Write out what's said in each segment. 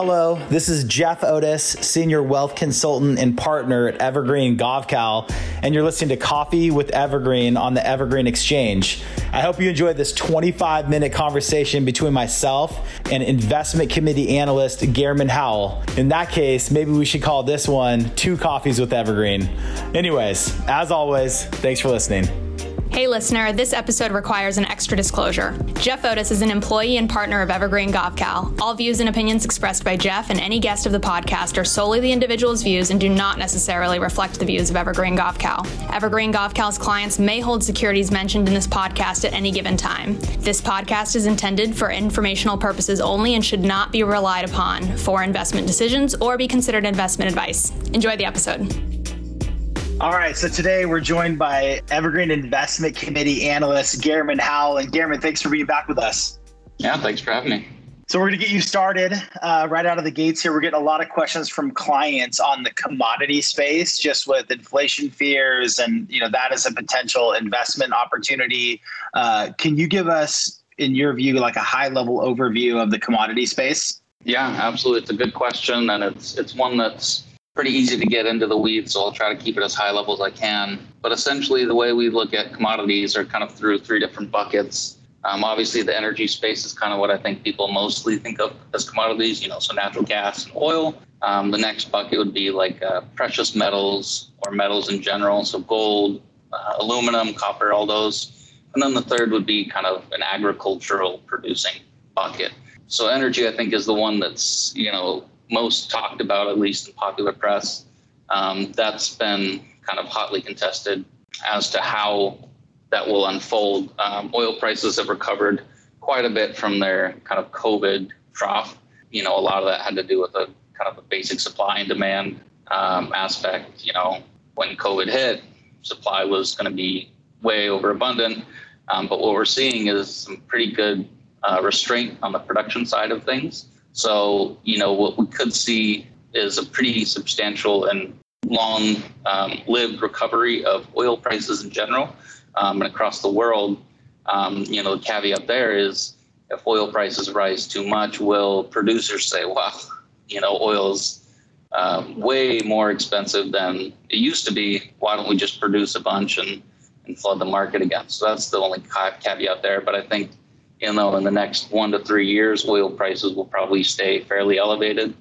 Hello, this is Jeff Otis, Senior Wealth Consultant and Partner at Evergreen Gavekal, and you're listening to Coffee with Evergreen on the Evergreen Exchange. I hope you enjoyed this 25 minute conversation between myself and investment committee analyst Gehrman Howell. In that case, maybe we should call this one Two Coffees with Evergreen. Anyways, as always, thanks for listening. Hey, listener, this episode requires an extra disclosure. Jeff Otis is an employee and partner of Evergreen Gavekal. All views and opinions expressed by Jeff and any guest of the podcast are solely the individual's views and do not necessarily reflect the views of Evergreen Gavekal. Evergreen Gavekal's clients may hold securities mentioned in this podcast at any given time. This podcast is intended for informational purposes only and should not be relied upon for investment decisions or be considered investment advice. Enjoy the episode. All right, so today we're joined by Evergreen Investment Committee analyst Gehrman Howell. And Gehrman, thanks for being back with us. Yeah, thanks for having me. So we're going to get you started uh, right out of the gates here. We're getting a lot of questions from clients on the commodity space, just with inflation fears, and you know that is a potential investment opportunity. Uh, can you give us, in your view, like a high level overview of the commodity space? Yeah, absolutely. It's a good question, and it's it's one that's pretty easy to get into the weeds, so I'll try to keep it as high level as I can. But essentially, the way we look at commodities are kind of through three different buckets. Um, obviously, the energy space is kind of what I think people mostly think of as commodities, you know, so natural gas and oil. Um, the next bucket would be like uh, precious metals or metals in general, so gold, uh, aluminum, copper, all those. And then the third would be kind of an agricultural producing bucket. So energy, I think, is the one that's, you know, most talked about, at least in popular press. Um, that's been kind of hotly contested as to how that will unfold. Um, oil prices have recovered quite a bit from their kind of COVID trough. You know, a lot of that had to do with a kind of a basic supply and demand um, aspect. You know, when COVID hit, supply was going to be way overabundant. Um, but what we're seeing is some pretty good uh, restraint on the production side of things. So, you know, what we could see is a pretty substantial and long um, lived recovery of oil prices in general um, and across the world. Um, you know, the caveat there is if oil prices rise too much, will producers say, well, you know, oil's um, way more expensive than it used to be. Why don't we just produce a bunch and, and flood the market again? So that's the only caveat there. But I think you know, in the next one to three years, oil prices will probably stay fairly elevated.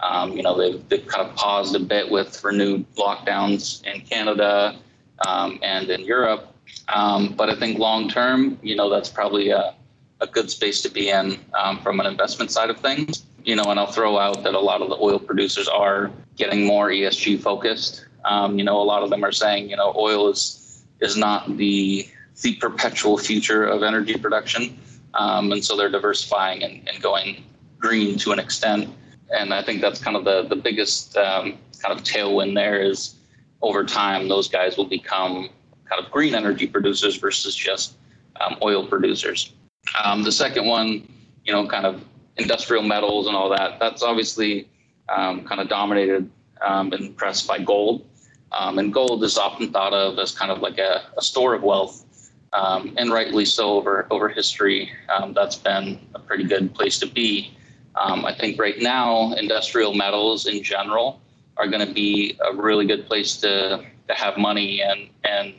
Um, you know, they've, they've kind of paused a bit with renewed lockdowns in Canada um, and in Europe. Um, but I think long term, you know, that's probably a, a good space to be in um, from an investment side of things. You know, and I'll throw out that a lot of the oil producers are getting more ESG focused. Um, you know, a lot of them are saying, you know, oil is is not the the perpetual future of energy production. Um, and so they're diversifying and, and, going green to an extent. And I think that's kind of the, the biggest um, kind of tailwind there is over time, those guys will become kind of green energy producers versus just um, oil producers. Um, the second one, you know, kind of industrial metals and all that, that's obviously um, kind of dominated um, and pressed by gold. and gold is often thought of as kind of like a, a store of wealth um, and rightly so over over history. Um, that's been a pretty good place to be. Um, I think right now, industrial metals in general are going to be a really good place to to have money, and and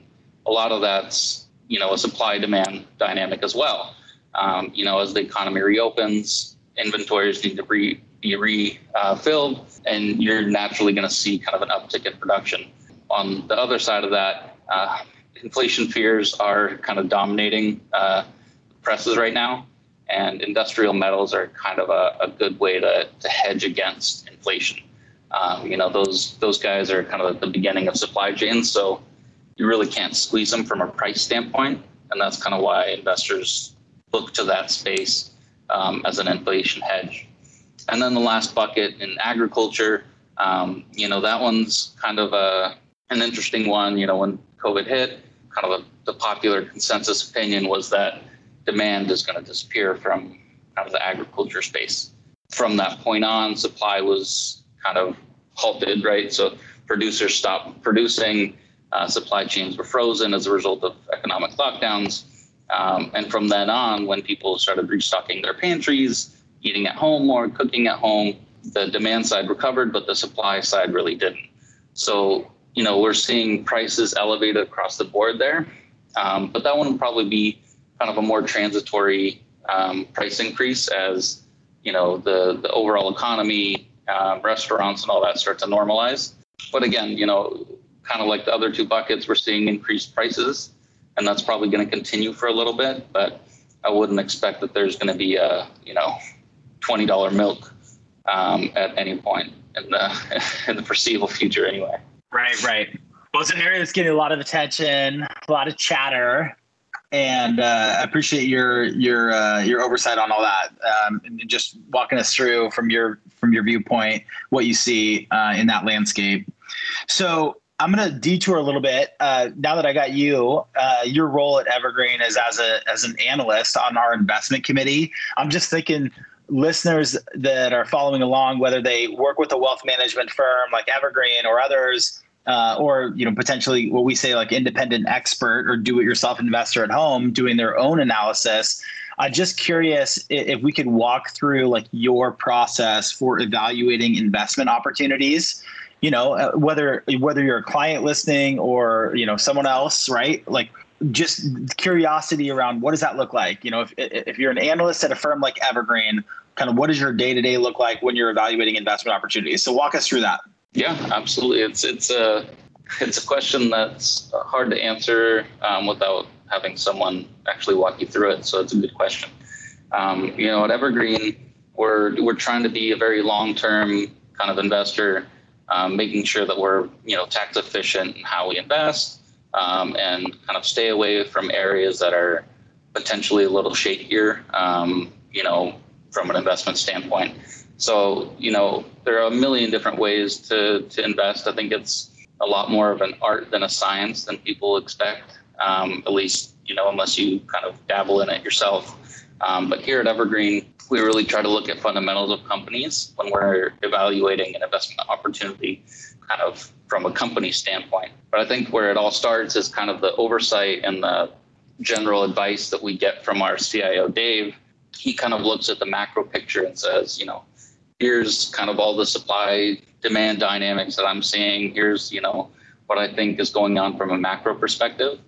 a lot of that's you know a supply demand dynamic as well. Um, you know, as the economy reopens, inventories need to re, be refilled, uh, and you're naturally going to see kind of an uptick in production. On the other side of that, uh, inflation fears are kind of dominating uh, presses right now, and industrial metals are kind of a, a good way to, to hedge against inflation. Um, you know, those those guys are kind of at the beginning of supply chains, so you really can't squeeze them from a price standpoint, and that's kind of why investors look to that space um, as an inflation hedge. And then the last bucket in agriculture, um, you know, that one's kind of a an interesting one. You know, when COVID hit, kind of a, the popular consensus opinion was that demand is going to disappear from out of the agriculture space. From that point on, supply was kind of halted, right? So producers stopped producing, uh, supply chains were frozen as a result of economic lockdowns. Um, and from then on, when people started restocking their pantries, eating at home more, cooking at home, the demand side recovered, but the supply side really didn't. So, you know, we're seeing prices elevated across the board there. Um, but that one will probably be kind of a more transitory um, price increase as, you know, the, the overall economy, um, restaurants and all that start to normalize. But again, you know, kind of like the other two buckets, we're seeing increased prices, and that's probably going to continue for a little bit. But I wouldn't expect that there's going to be a, you know, $20 milk um, at any point in the in the foreseeable future, anyway. Right, right. Well, it's an area that's getting a lot of attention, a lot of chatter, and uh, I appreciate your your uh, your oversight on all that, um, and just walking us through from your from your viewpoint what you see uh, in that landscape. So I'm going to detour a little bit. Uh, now that I got you, uh, your role at Evergreen is as a as an analyst on our investment committee. I'm just thinking listeners that are following along, whether they work with a wealth management firm like Evergreen or others, uh, or you know potentially what we say like independent expert or do-it-yourself investor at home doing their own analysis. I'm just curious if we could walk through like your process for evaluating investment opportunities. You know, uh, whether whether you're a client listening or you know someone else, right? Like just curiosity around what does that look like? You know, if if you're an analyst at a firm like Evergreen, kind of what does your day to day look like when you're evaluating investment opportunities? So walk us through that. Yeah, absolutely. It's it's a it's a question that's hard to answer um, without having someone actually walk you through it. So it's a good question. Um, you know, at Evergreen, we're we're trying to be a very long term kind of investor, um, making sure that we're you know tax efficient in how we invest, um, and kind of stay away from areas that are potentially a little shakier. Um, you know, from an investment standpoint. So, you know, there are a million different ways to, to invest. I think it's a lot more of an art than a science than people expect, um, at least, you know, unless you kind of dabble in it yourself. Um, but here at Evergreen, we really try to look at fundamentals of companies when we're evaluating an investment opportunity kind of from a company standpoint. But I think where it all starts is kind of the oversight and the general advice that we get from our CIO, Dave. He kind of looks at the macro picture and says, you know, here's kind of all the supply demand dynamics that I'm seeing. Here's, you know, what I think is going on from a macro perspective.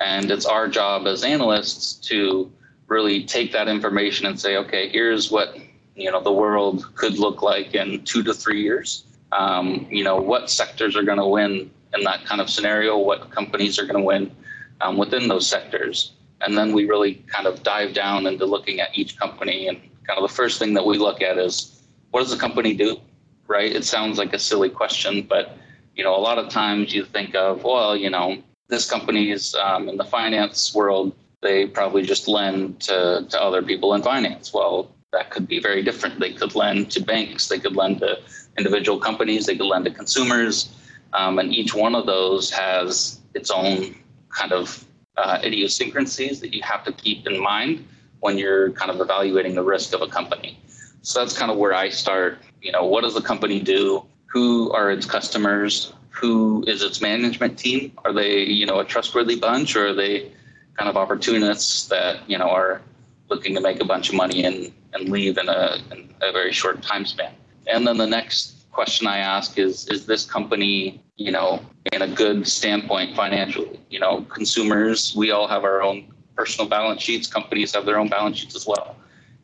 And it's our job as analysts to really take that information and say, okay, here's what, you know, the world could look like in two to three years. Um, you know, what sectors are going to win in that kind of scenario, what companies are going to win um, within those sectors. And then we really kind of dive down into looking at each company. And kind of the first thing that we look at is what does the company do? Right? It sounds like a silly question, but you know, a lot of times you think of, well, you know, this company is um, in the finance world. They probably just lend to, to other people in finance. Well, that could be very different. They could lend to banks. They could lend to individual companies. They could lend to consumers. Um, and each one of those has its own kind of uh, idiosyncrasies that you have to keep in mind when you're kind of evaluating the risk of a company. So that's kind of where I start. You know, what does the company do? Who are its customers? Who is its management team? Are they, you know, a trustworthy bunch or are they kind of opportunists that, you know, are looking to make a bunch of money and, and leave in a, in a very short time span? And then the next question I ask is, is this company, you know, in a good standpoint financially? You know, consumers, we all have our own personal balance sheets. Companies have their own balance sheets as well.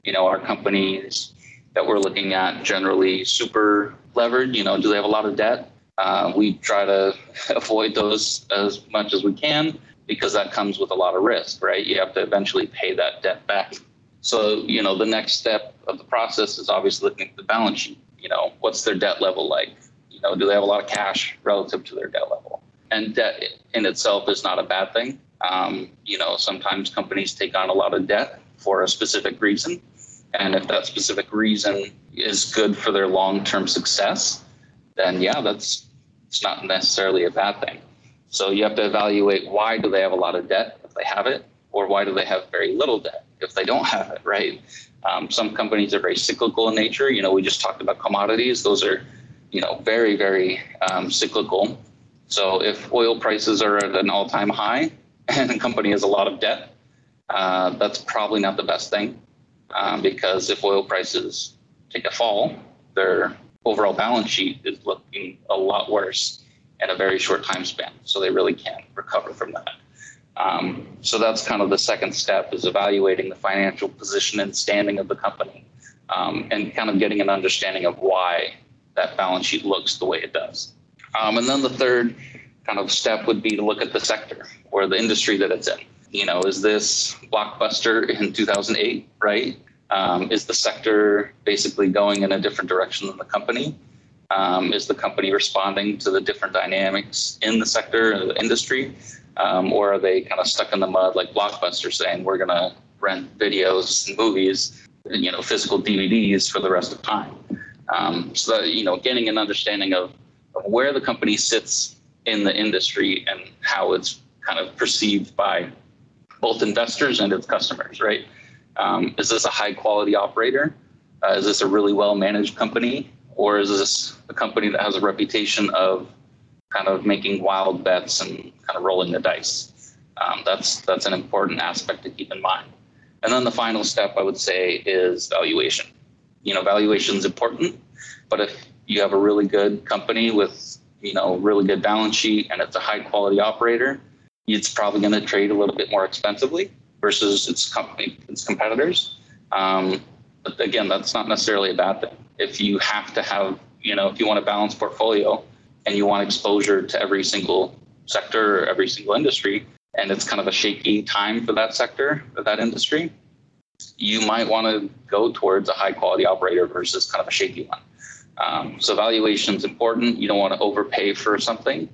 You know, our companies that we're looking at generally super levered. You know, do they have a lot of debt? Uh, we try to avoid those as much as we can because that comes with a lot of risk, right? You have to eventually pay that debt back. So, you know, the next step of the process is obviously looking at the balance sheet. You know, what's their debt level like? You know, do they have a lot of cash relative to their debt level? And debt in itself is not a bad thing. Um, you know, sometimes companies take on a lot of debt for a specific reason. And if that specific reason is good for their long term success, then yeah, that's it's not necessarily a bad thing. So you have to evaluate why do they have a lot of debt if they have it, or why do they have very little debt if they don't have it, right? Um, some companies are very cyclical in nature. You know, we just talked about commodities; those are, you know, very very um, cyclical. So if oil prices are at an all-time high and a company has a lot of debt, uh, that's probably not the best thing um, because if oil prices take a fall, their overall balance sheet is looking a lot worse in a very short time span. So they really can't recover from that. Um, so that's kind of the second step is evaluating the financial position and standing of the company um, and kind of getting an understanding of why that balance sheet looks the way it does. Um, and then the third kind of step would be to look at the sector or the industry that it's in. You know, is this blockbuster in 2008, right? Um, is the sector basically going in a different direction than the company? Um, is the company responding to the different dynamics in the sector or the industry? Um, or are they kind of stuck in the mud like Blockbuster saying we're going to rent videos and movies, and, you know, physical DVDs for the rest of time? Um, so that, you know, getting an understanding of, of where the company sits in the industry and how it's kind of perceived by both investors and its customers, right? Um, is this a high quality operator? Uh, is this a really well managed company? Or is this a company that has a reputation of kind of making wild bets and kind of rolling the dice? Um, that's that's an important aspect to keep in mind. And then the final step I would say is valuation. You know, valuation is important, but if you have a really good company with you know really good balance sheet and it's a high quality operator, it's probably going to trade a little bit more expensively versus its company, its competitors. Um, but again, that's not necessarily a bad thing. If you have to have, you know, if you want a balanced portfolio and you want exposure to every single sector or every single industry, and it's kind of a shaky time for that sector or that industry, you might want to go towards a high quality operator versus kind of a shaky one. Um, so valuation is important. You don't want to overpay for something.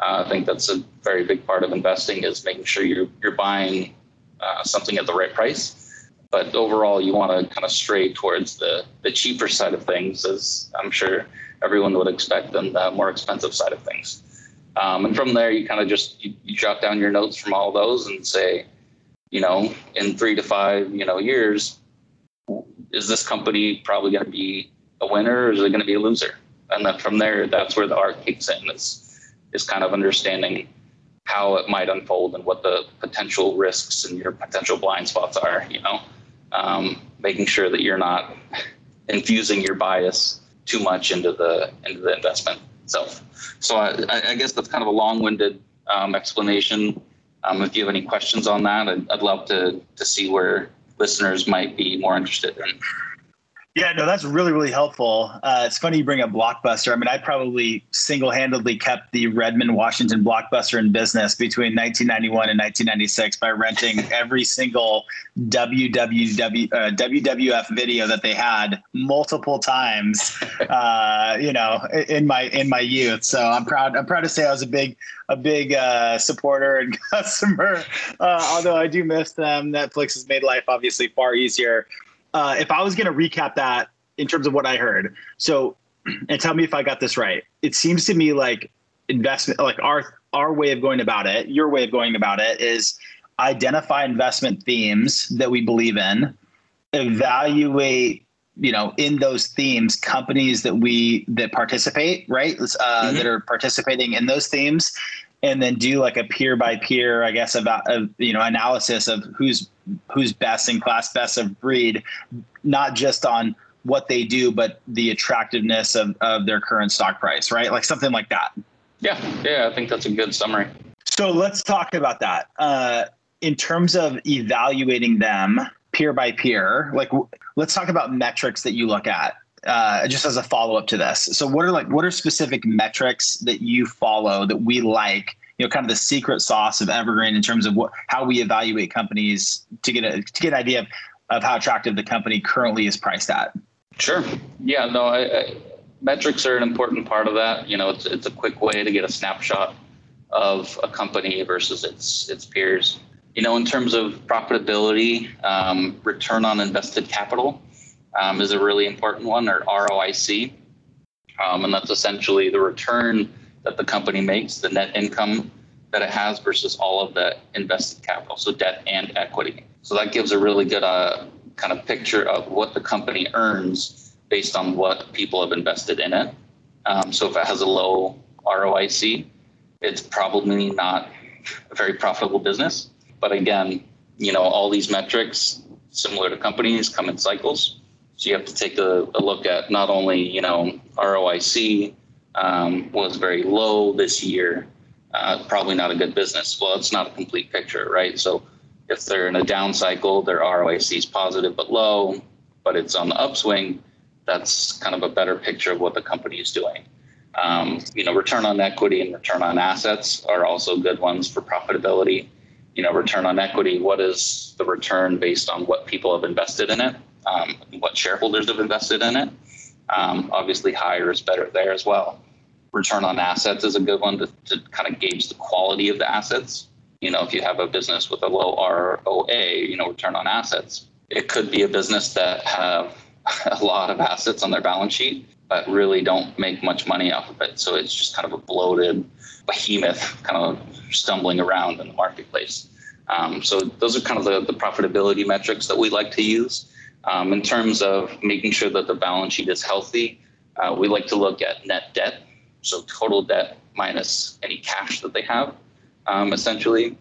Uh, I think that's a very big part of investing is making sure you're you're buying uh, something at the right price. But overall, you want to kind of stray towards the, the cheaper side of things, as I'm sure everyone would expect, than the more expensive side of things. Um, and from there, you kind of just you, you jot down your notes from all those and say, you know, in three to five, you know, years, is this company probably going to be a winner or is it going to be a loser? And then from there, that's where the art kicks in. Is is kind of understanding how it might unfold and what the potential risks and your potential blind spots are. You know, um, making sure that you're not infusing your bias too much into the into the investment itself. So I, I guess that's kind of a long-winded um, explanation. Um, if you have any questions on that, I'd, I'd love to to see where listeners might be more interested in. Yeah, no, that's really, really helpful. Uh, it's funny you bring up Blockbuster. I mean, I probably single handedly kept the Redmond, Washington Blockbuster in business between 1991 and 1996 by renting every single WWW, uh, WWF video that they had multiple times, uh, you know, in my in my youth. So I'm proud. I'm proud to say I was a big a big uh, supporter and customer. Uh, although I do miss them, Netflix has made life obviously far easier uh, if I was going to recap that in terms of what I heard, so and tell me if I got this right. It seems to me like investment, like our our way of going about it, your way of going about it is identify investment themes that we believe in, evaluate you know in those themes companies that we that participate right uh, mm-hmm. that are participating in those themes and then do like a peer by peer, I guess, about you know analysis of who's who's best in class, best of breed, not just on what they do, but the attractiveness of, of their current stock price, right? Like something like that. Yeah, yeah, I think that's a good summary. So let's talk about that. Uh, in terms of evaluating them peer by peer, like let's talk about metrics that you look at uh, just as a follow up to this. So, what are like what are specific metrics that you follow that we like? You know, kind of the secret sauce of Evergreen in terms of what how we evaluate companies to get a to get an idea of, of how attractive the company currently is priced at. Sure. Yeah. No. I, I, metrics are an important part of that. You know, it's it's a quick way to get a snapshot of a company versus its its peers. You know, in terms of profitability, um, return on invested capital um, is a really important one, or ROIC. Um, and that's essentially the return that the company makes, the net income that it has versus all of the invested capital, so debt and equity. So that gives a really good uh, kind of picture of what the company earns based on what people have invested in it. Um, so if it has a low ROIC, it's probably not a very profitable business. But again, you know, all these metrics, similar to companies, come in cycles. So you have to take a, a look at not only, you know, ROIC um, was very low this year, uh, probably not a good business. Well, it's not a complete picture, right? So if they're in a down cycle, their ROIC is positive but low, but it's on the upswing, that's kind of a better picture of what the company is doing. Um, you know, return on equity and return on assets are also good ones for profitability. You know, return on equity, what is the return based on what people have invested in it, um, what shareholders have invested in it? Um, obviously, higher is better there as well. Return on assets is a good one to, to kind of gauge the quality of the assets. You know, if you have a business with a low ROA, you know, return on assets, it could be a business that have a lot of assets on their balance sheet but really don't make much money off of it. So it's just kind of a bloated behemoth kind of stumbling around in the marketplace. Um, so those are kind of the, the profitability metrics that we like to use. Um, in terms of making sure that the balance sheet is healthy, uh, we like to look at net debt, so total debt minus any cash that they have, um, essentially.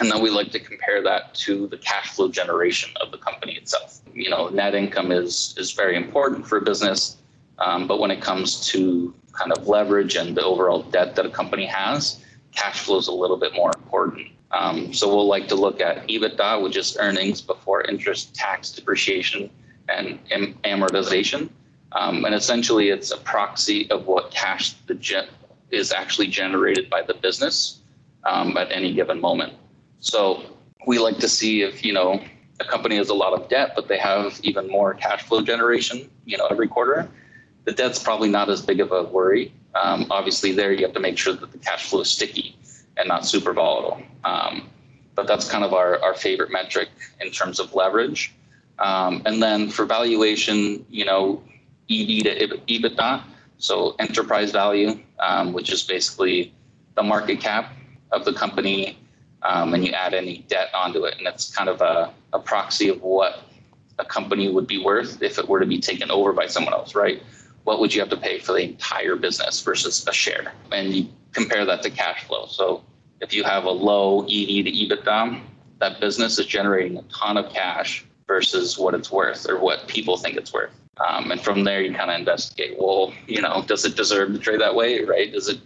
And then we like to compare that to the cash flow generation of the company itself. You know, net income is is very important for a business um, but when it comes to kind of leverage and the overall debt that a company has, cash flow is a little bit more important. Um, so we'll like to look at EBITDA, which is earnings before interest, tax, depreciation, and am- amortization. Um, and essentially, it's a proxy of what cash the ge- is actually generated by the business um, at any given moment. So we like to see if you know a company has a lot of debt, but they have even more cash flow generation, you know, every quarter the debt's probably not as big of a worry. Um, obviously, there you have to make sure that the cash flow is sticky and not super volatile. Um, but that's kind of our, our favorite metric in terms of leverage. Um, and then for valuation, you know, EV to EBITDA, so enterprise value, um, which is basically the market cap of the company, um, and you add any debt onto it. And it's kind of a, a proxy of what a company would be worth if it were to be taken over by someone else, right? what would you have to pay for the entire business versus a share? And you compare that to cash flow. So if you have a low EV to EBITDA, that business is generating a ton of cash versus what it's worth or what people think it's worth. Um, and from there, you kind of investigate. Well, you know, does it deserve to trade that way, right? Does it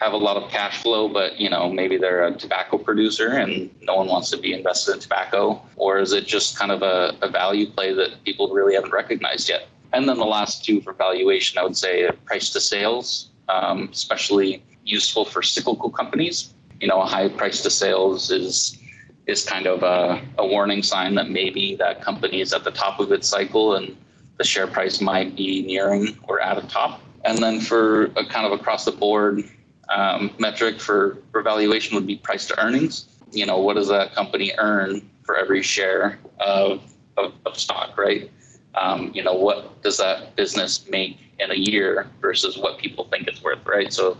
have a lot of cash flow, but you know, maybe they're a tobacco producer and no one wants to be invested in tobacco, or is it just kind of a, a value play that people really haven't recognized yet? And then the last two for valuation, I would say price to sales, um, especially useful for cyclical companies. You know, a high price to sales is is kind of a, a warning sign that maybe that company is at the top of its cycle and the share price might be nearing or at a top. And then for a kind of across the board um, metric for, for valuation would be price to earnings. You know, what does that company earn for every share of, of, of stock, right? um, you know, what does that business make in a year versus what people think it's worth, right? So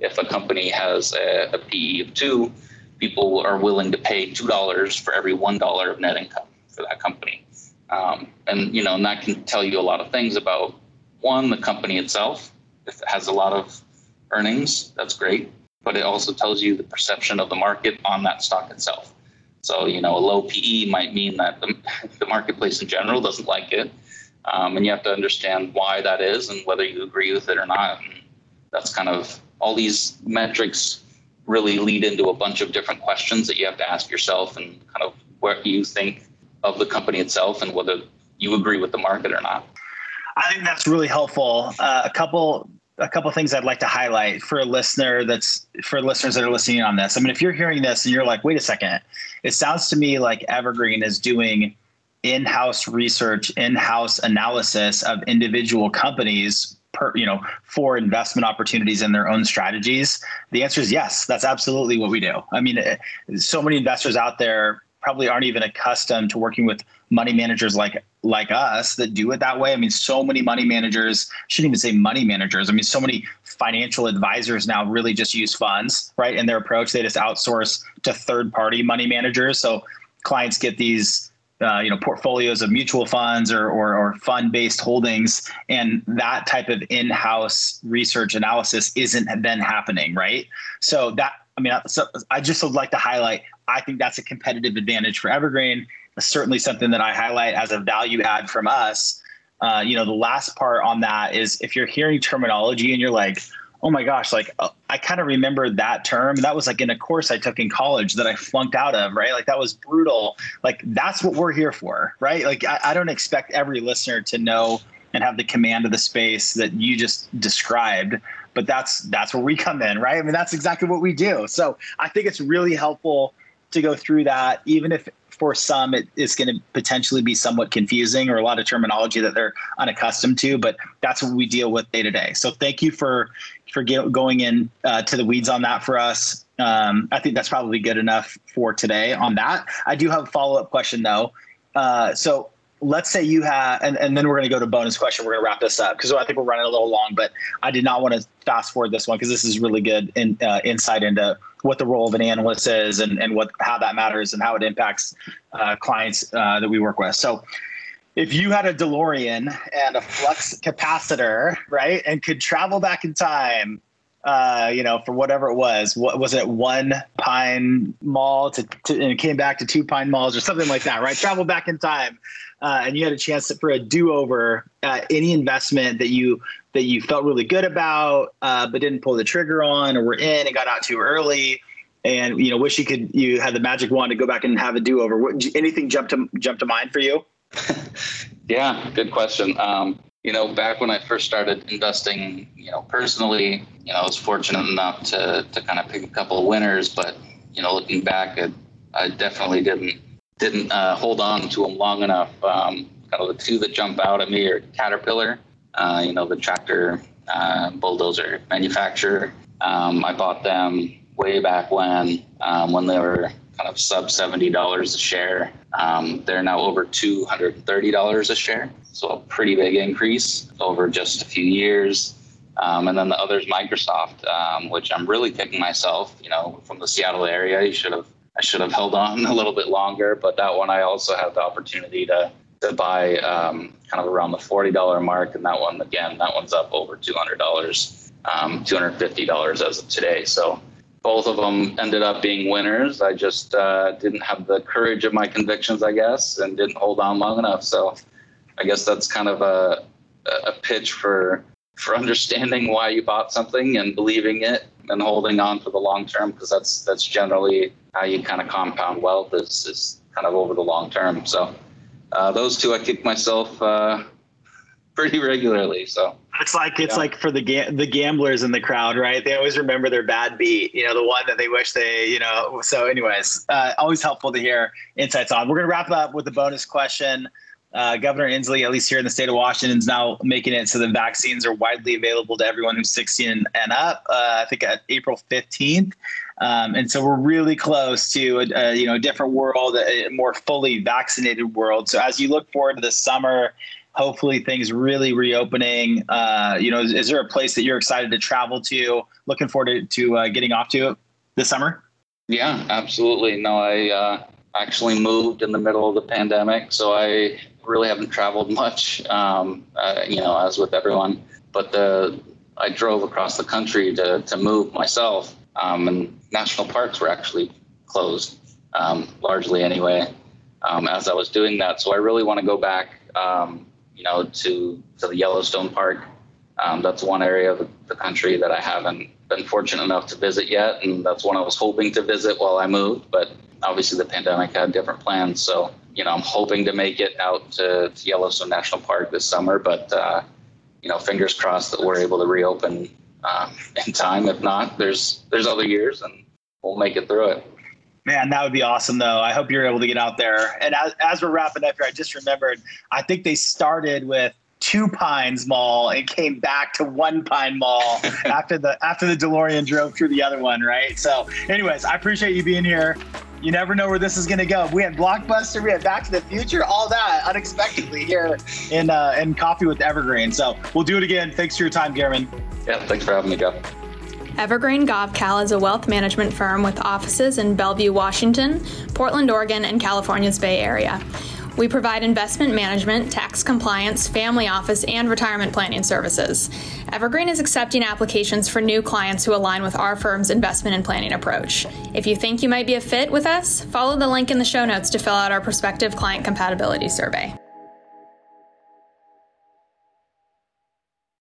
if a company has a, a PE of two, people are willing to pay two dollars for every one dollar of net income for that company. Um, and you know, and that can tell you a lot of things about one, the company itself. If it has a lot of earnings, that's great. But it also tells you the perception of the market on that stock itself. So, you know, a low PE might mean that the, the marketplace in general doesn't like it. Um, and you have to understand why that is and whether you agree with it or not. And that's kind of all these metrics really lead into a bunch of different questions that you have to ask yourself and kind of what you think of the company itself and whether you agree with the market or not. I think that's really helpful. Uh, a couple a couple things I'd like to highlight for a listener that's for listeners that are listening on this. I mean, if you're hearing this and you're like, wait a second, it sounds to me like Evergreen is doing in-house research, in-house analysis of individual companies per, you know, for investment opportunities and their own strategies. The answer is yes, that's absolutely what we do. I mean, eh, so many investors out there probably aren't even accustomed to working with money managers like like us that do it that way. I mean, so many money managers shouldn't even say money managers. I mean, so many financial advisors now really just use funds, right? In their approach, they just outsource to third party money managers. So clients get these uh, you know portfolios of mutual funds or, or, or fund based holdings and that type of in-house research analysis isn't then happening right so that i mean so i just would like to highlight i think that's a competitive advantage for evergreen certainly something that I highlight as a value add from us uh, you know, the last part on that is if you're hearing terminology and you're like, oh my gosh, like uh, I kind of remember that term. That was like in a course I took in college that I flunked out of, right? Like that was brutal. Like that's what we're here for, right? Like I, I don't expect every listener to know and have the command of the space that you just described but that's that's where we come in right i mean that's exactly what we do so i think it's really helpful to go through that even if for some it is going to potentially be somewhat confusing or a lot of terminology that they're unaccustomed to but that's what we deal with day to day so thank you for for get, going in uh, to the weeds on that for us. Um, I think that's probably good enough for today on that. I do have a follow up question though. Uh, so let's say you have, and, and then we're going to go to bonus question. We're going to wrap this up because I think we're running a little long, but I did not want to fast forward this one because this is really good in, uh, insight into what the role of an analyst is and, and what how that matters and how it impacts uh, clients uh, that we work with. So if you had a DeLorean and a flux capacitor, right, and could travel back in time, uh, you know, for whatever it was, what was it, one Pine Mall to, to and it came back to two Pine Malls or something like that, right? Travel back in time, uh, and you had a chance to, for a do-over, uh, any investment that you that you felt really good about, uh, but didn't pull the trigger on, or were in and got out too early and you know wish you could you had the magic wand to go back and have a do over what, anything jump to jump to mind for you yeah, good question. Um, you know, back when I first started investing, you know, personally, you know, I was fortunate enough to to kind of pick a couple of winners, but you know, looking back, I, I definitely didn't didn't uh, hold on to them long enough. Um, kind of the two that jump out at me are Caterpillar, uh, you know, the tractor uh, bulldozer manufacturer. Um, I bought them way back when um, when they were kind of sub seventy dollars a share. Um, they're now over $230 a share, so a pretty big increase over just a few years. Um, and then the other is Microsoft, um, which I'm really kicking myself. You know, from the Seattle area, you should have I should have held on a little bit longer, but that one I also had the opportunity to to buy um, kind of around the forty dollar mark, and that one again, that one's up over two hundred dollars, um, two hundred fifty dollars as of today. So both of them ended up being winners. I just uh, didn't have the courage of my convictions, I guess, and didn't hold on long enough. So I guess that's kind of a, a pitch for for understanding why you bought something and believing it and holding on for the long term because that's that's generally how you kind of compound wealth is, is kind of over the long term. So uh, those two I kick myself uh, pretty regularly. So it's like it's yeah. like for the ga- the gamblers in the crowd, right? They always remember their bad beat, you know, the one that they wish they, you know. So, anyways, uh, always helpful to hear insights on. We're gonna wrap up with a bonus question. Uh, Governor Inslee, at least here in the state of Washington, is now making it so the vaccines are widely available to everyone who's 16 and up. Uh, I think at April 15th, um, and so we're really close to a, a, you know a different world, a more fully vaccinated world. So as you look forward to the summer hopefully things really reopening. Uh, you know, is, is, there a place that you're excited to travel to? Looking forward to, to uh, getting off to this summer? Yeah, absolutely. No, I uh, actually moved in the middle of the pandemic, so I really haven't traveled much. Um, uh, you know, as with everyone, but the I drove across the country to to move myself, um, and national parks were actually closed, um, largely anyway. Um, as I was doing that, so I really want to go back um, you know, to to the Yellowstone Park. Um, that's one area of the country that I haven't been fortunate enough to visit yet, and that's one I was hoping to visit while I moved. But obviously, the pandemic had different plans, so you know, I'm hoping to make it out to, to Yellowstone National Park this summer. But uh, you know, fingers crossed that we're able to reopen um, in time. If not, there's there's other years, and we'll make it through it. Man, that would be awesome, though. I hope you're able to get out there. And as, as we're wrapping up here, I just remembered, I think they started with two Pines Mall and came back to one Pine Mall after the after the DeLorean drove through the other one, right? So, anyways, I appreciate you being here. You never know where this is going to go. We had Blockbuster, we had Back to the Future, all that unexpectedly here in uh, in Coffee with Evergreen. So we'll do it again. Thanks for your time, Garman. Yeah, thanks for having me, Jeff. Evergreen Gavekal is a wealth management firm with offices in Bellevue, Washington, Portland, Oregon, and California's Bay Area. We provide investment management, tax compliance, family office, and retirement planning services. Evergreen is accepting applications for new clients who align with our firm's investment and planning approach. If you think you might be a fit with us, follow the link in the show notes to fill out our prospective client compatibility survey.